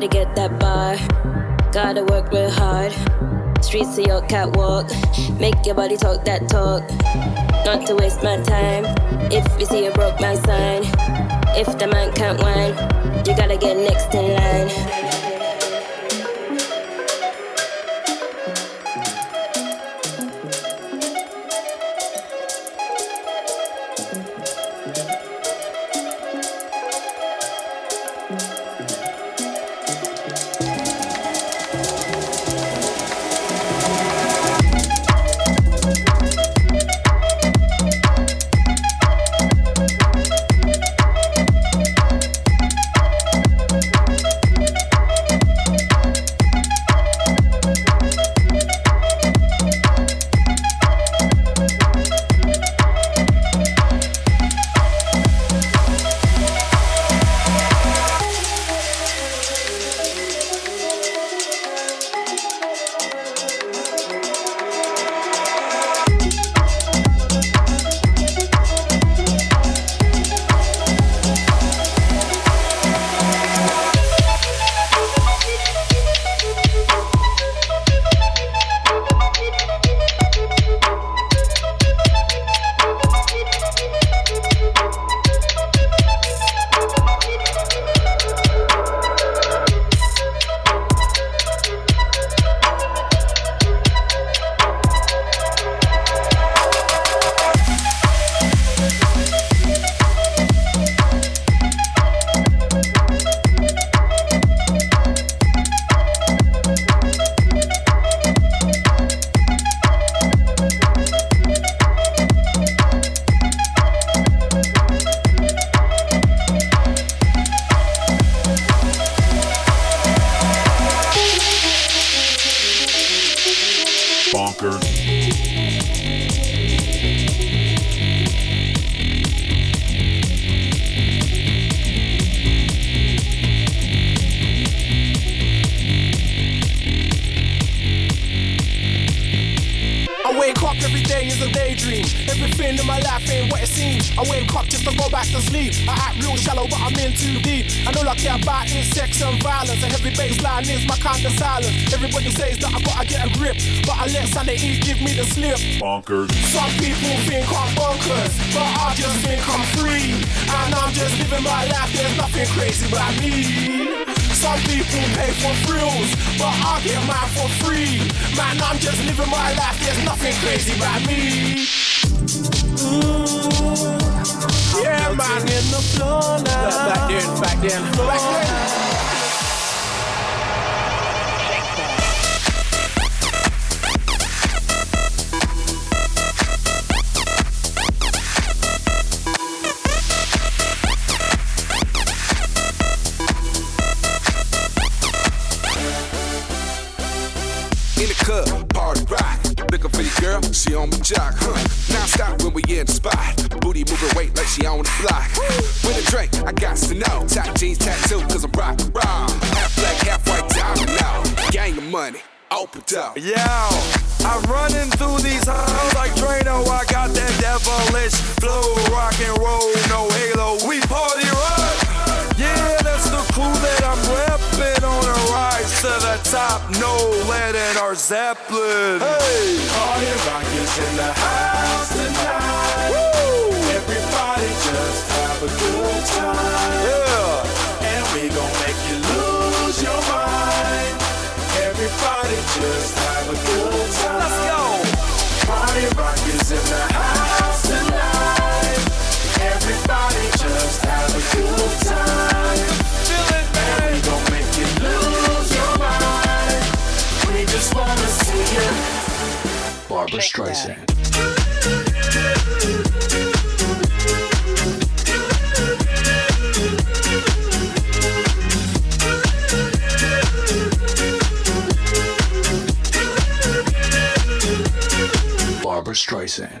Gotta get that bar. Gotta work real hard. Streets of your catwalk. Make your body talk that talk. Not to waste my time. If you see a broke man sign. If the man can't whine, you gotta get next in line. Grip, but I let sanity give me the slip. Bonkers. Some people think I'm bonkers, but I just think I'm free. And I'm just living my life, there's nothing crazy about me. Some people pay for thrills, but I get mine for free. Man, I'm just living my life, there's nothing crazy about me. Ooh. Yeah, man, in the floor now. Back there, back there, back there. Club, party rock. Looking for your girl, she on my jock, huh? Now stop when we in the spot. Booty moving weight like she on the block. With a drink, I got to know. Tight jeans tattoo, cause I'm rock raw. Half black, half white diamond now. Gang of money, open up. Yo, I'm running through these halls like Drano. I got that devilish flow, rock and roll, no halo. We party rock. Yeah, that's the clue that I'm repping rise to the top. No lead in our Zeppelin. Hey, party rock is in the house tonight. Woo! Everybody just have a good time. Yeah. And we gon' make you lose your mind. Everybody just Barbra Streisand. Barbra Streisand.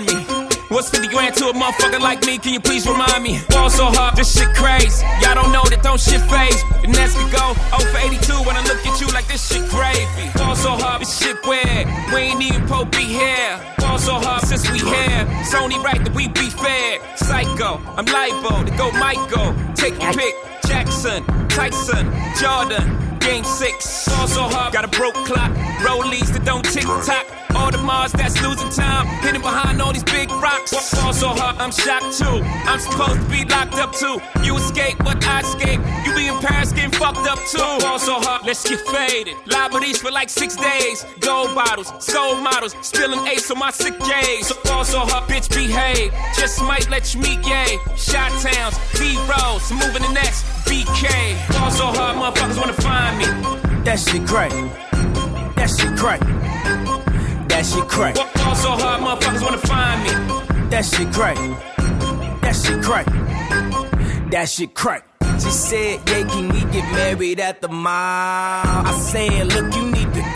Find me. What's 50 grand to a motherfucker like me? Can you please remind me? Ball so hard, this shit crazy. Y'all don't know that don't shit faze. And that's could go 0 for 82 when I look at you like this shit gravy. Ball so hard, this shit weird. We ain't even po be here. Ball so hard since we here. It's only right that we be fair. Psycho, I'm liable to go Michael. Take your pick. Jackson, Tyson, Jordan. Game six, fall so hard, got a broke clock. Rollies that don't tick tock. All the Mars that's losing time, hidden behind all these big rocks. Fall so hard, I'm shocked too. I'm supposed to be locked up too. You escape, but I escape. You be in Paris getting fucked up too. Fall so hard, let's get faded. Liberties for like six days. Gold bottles, soul models, spilling ace on my sick days. So fall so hard, bitch, behave. Just might let you meet gay. Shot towns, B rolls, moving the next BK. Fall so hard, motherfuckers wanna find me. That shit crack. That shit crack. That shit crack. Fall so hard, motherfuckers wanna find me. That shit crack. That shit crack. That shit crack. She said, yeah, can we get married at the mall? I said, look, you need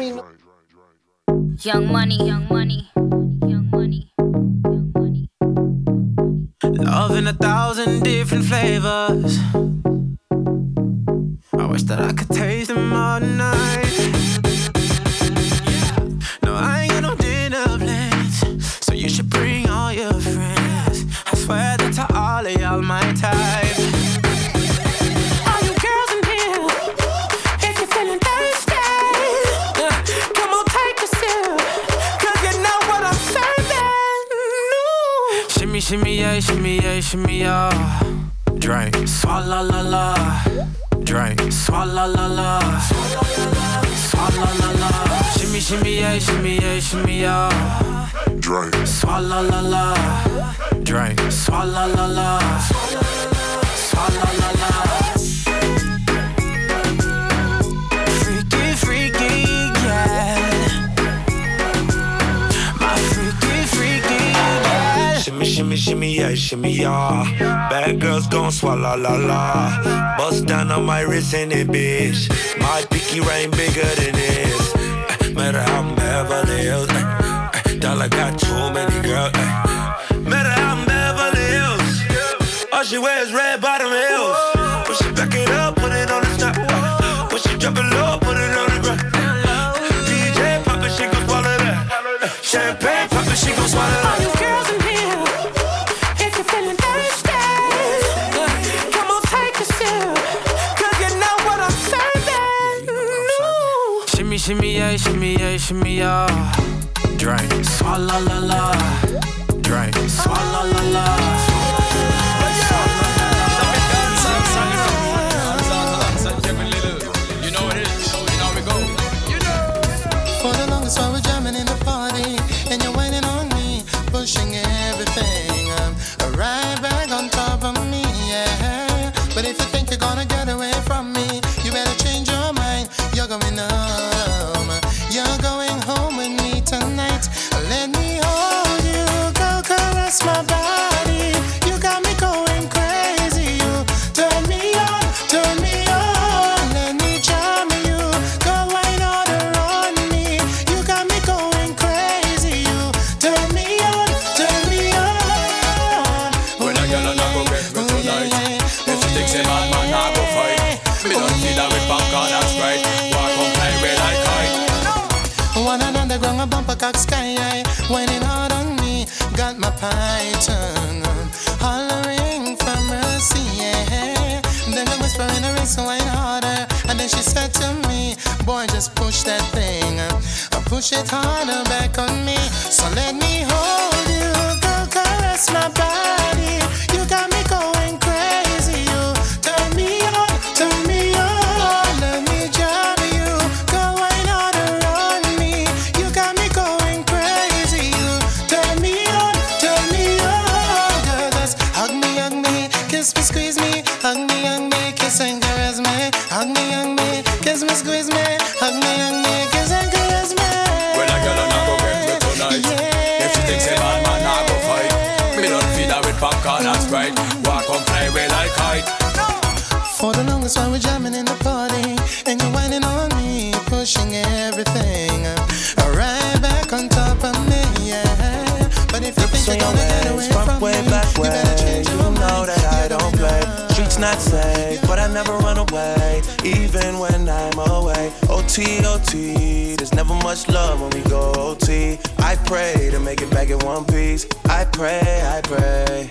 Young money, young money, young money, young money. Love in a thousand different flavors. I wish that I could taste them all night. Shimmy yeah. Drink, swalla la la. Drink, swalla la la. Swalla la la. La. Shimmy shimmy yeah, shimmy yeah, shimmy yeah. Drink. Swalla la la. Drink, swalla la la. Swalla la la. Shimmy, yeah, shimmy, yeah. Bad girls gon' swallow la la. Bust down on my wrist in it, bitch. My pinky ring bigger than this. Eh, Matter how I'm Beverly Hills. eh, eh, Dollar got too many girls. Matter how I'm Beverly Hills. All she wears red bottom heels. When she back it up, put it on the top. Uh, When she drop it low, put it on the ground. DJ pop it, she gon' swallow that. Uh, Champagne pop it, she gon' swallow that. Shimmy, yeah, shimmy, yeah, shimmy, yeah. Drink, swalla la la. Drink, swalla la la. So wine harder. And then she said to me, Boy, just push that thing, push it harder back on me. So let me hold Walk on play with like kite. For the longest while we're jamming in the party, and you're whining on me, pushing everything right back on top of me, yeah. But if you think you're gonna get away from from way me, back you way. better change You your know mind. that I don't play. Streets not safe, but I never run away, even when I'm away. OT, OT, there's never much love when we go OT. I pray to make it back in one piece. I pray, I pray.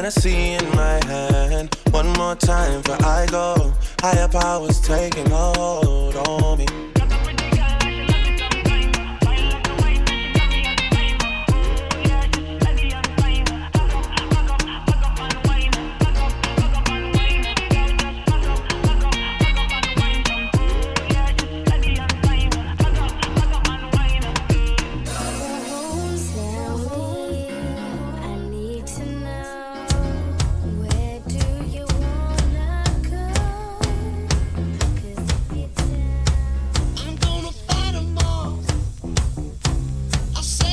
Hennessy in my hand. One more time before I go. Higher powers taking hold on me.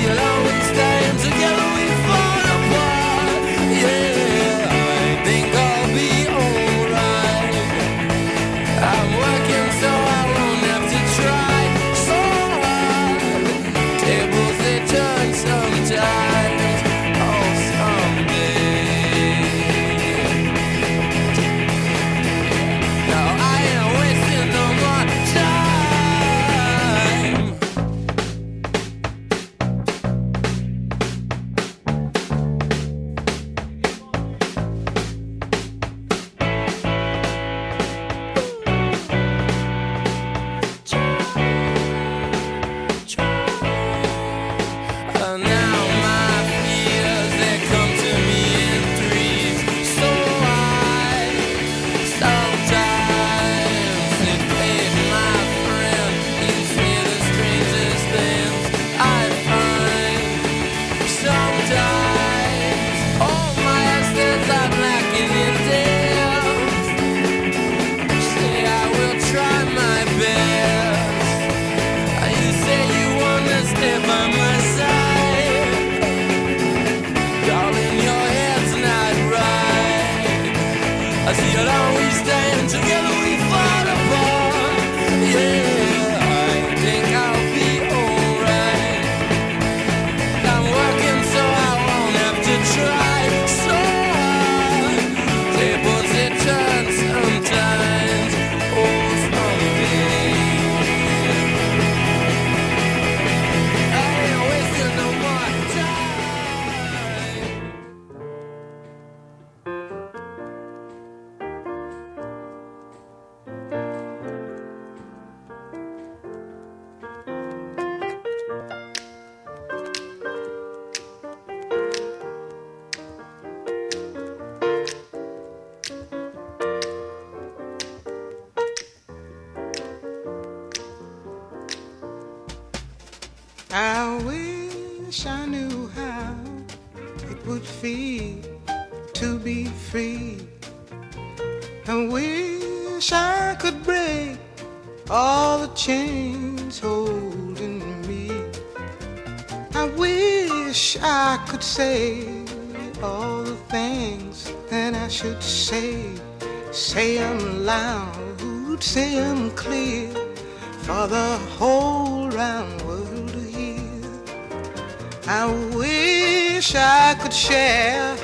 you'll always stand together. I wish I knew how it would feel to be free. I wish I could break all the chains holding me. I wish I could say all the things that I should say. Say loud, say clear for the whole round I wish I could share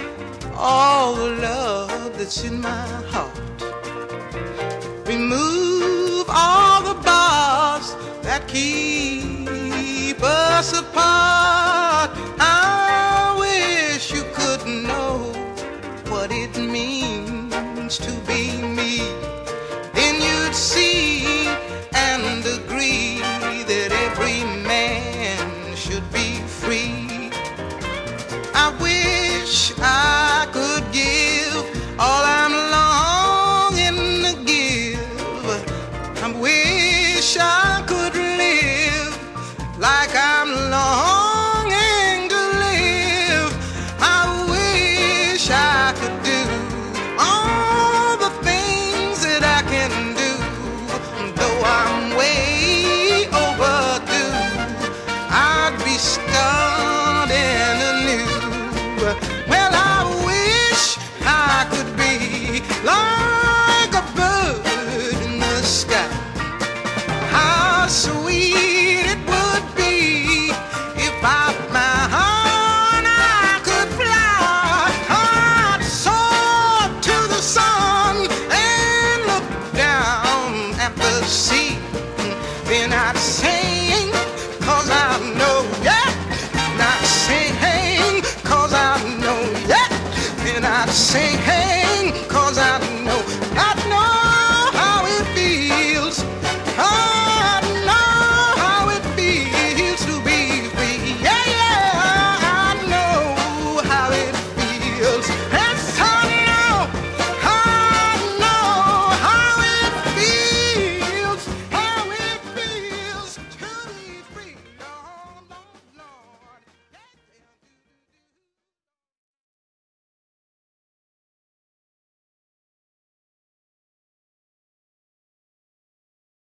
all the love that's in my heart. Remove all the bars that keep us apart.